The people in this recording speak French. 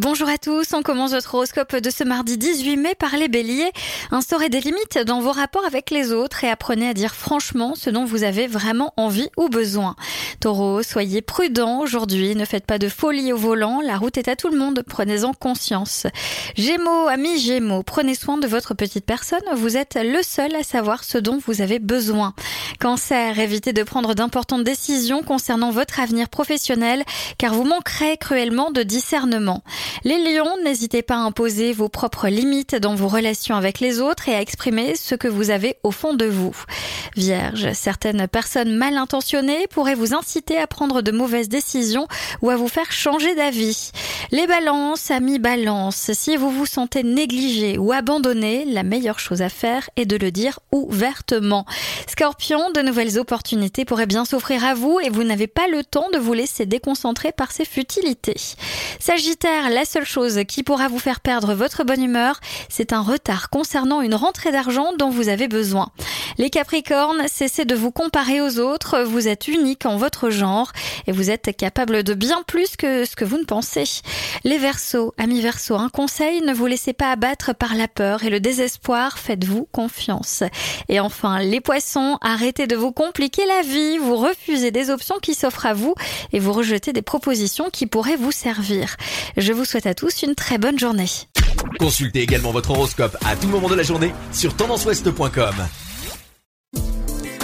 Bonjour à tous, on commence votre horoscope de ce mardi 18 mai par les béliers. Instaurez des limites dans vos rapports avec les autres et apprenez à dire franchement ce dont vous avez vraiment envie ou besoin. Taureau, soyez prudent aujourd'hui, ne faites pas de folie au volant, la route est à tout le monde, prenez-en conscience. Gémeaux, amis Gémeaux, prenez soin de votre petite personne, vous êtes le seul à savoir ce dont vous avez besoin. Cancer, évitez de prendre d'importantes décisions concernant votre avenir professionnel car vous manquerez cruellement de discernement. Les lions, n'hésitez pas à imposer vos propres limites dans vos relations avec les autres et à exprimer ce que vous avez au fond de vous. Vierge, certaines personnes mal intentionnées pourraient vous inciter à prendre de mauvaises décisions ou à vous faire changer d'avis. Les balances, amis balance, si vous vous sentez négligé ou abandonné, la meilleure chose à faire est de le dire ouvertement. Scorpion, de nouvelles opportunités pourraient bien s'offrir à vous et vous n'avez pas le temps de vous laisser déconcentrer par ces futilités. Sagittaire, la seule chose qui pourra vous faire perdre votre bonne humeur, c'est un retard concernant une rentrée d'argent dont vous avez besoin. Les Capricornes, cessez de vous comparer aux autres, vous êtes unique en votre genre et vous êtes capable de bien plus que ce que vous ne pensez. Les Verseaux, amis Verseaux, un conseil, ne vous laissez pas abattre par la peur et le désespoir, faites-vous confiance. Et enfin, les Poissons, arrêtez de vous compliquer la vie, vous refusez des options qui s'offrent à vous et vous rejetez des propositions qui pourraient vous servir. Je vous souhaite à tous une très bonne journée. Consultez également votre horoscope à tout moment de la journée sur tendanceouest.com.